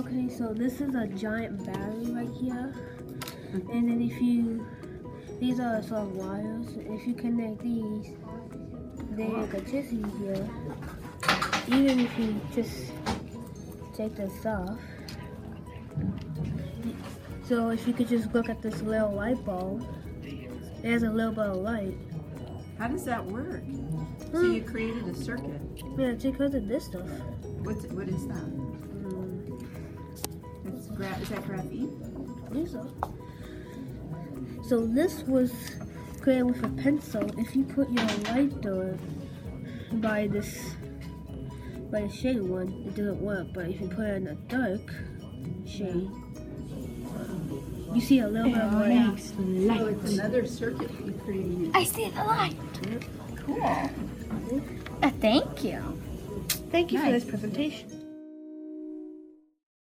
Okay, so this is a giant battery right here. And then if you, these are sort of wires. If you connect these, they are just here. Even if you just take this off. So if you could just look at this little light bulb, there's a little bit of light. How does that work? So you created a circuit. Yeah, it's because of this stuff. What's what is that? Mm, gra- is that graphene? So. So this was created with a pencil. If you put your light door by this by the shade one, it doesn't work. But if you put it in a dark shade, you see a little bit of light. So it's another circuit that you created. I see the light. Cool. Uh, thank you. Thank you for this presentation.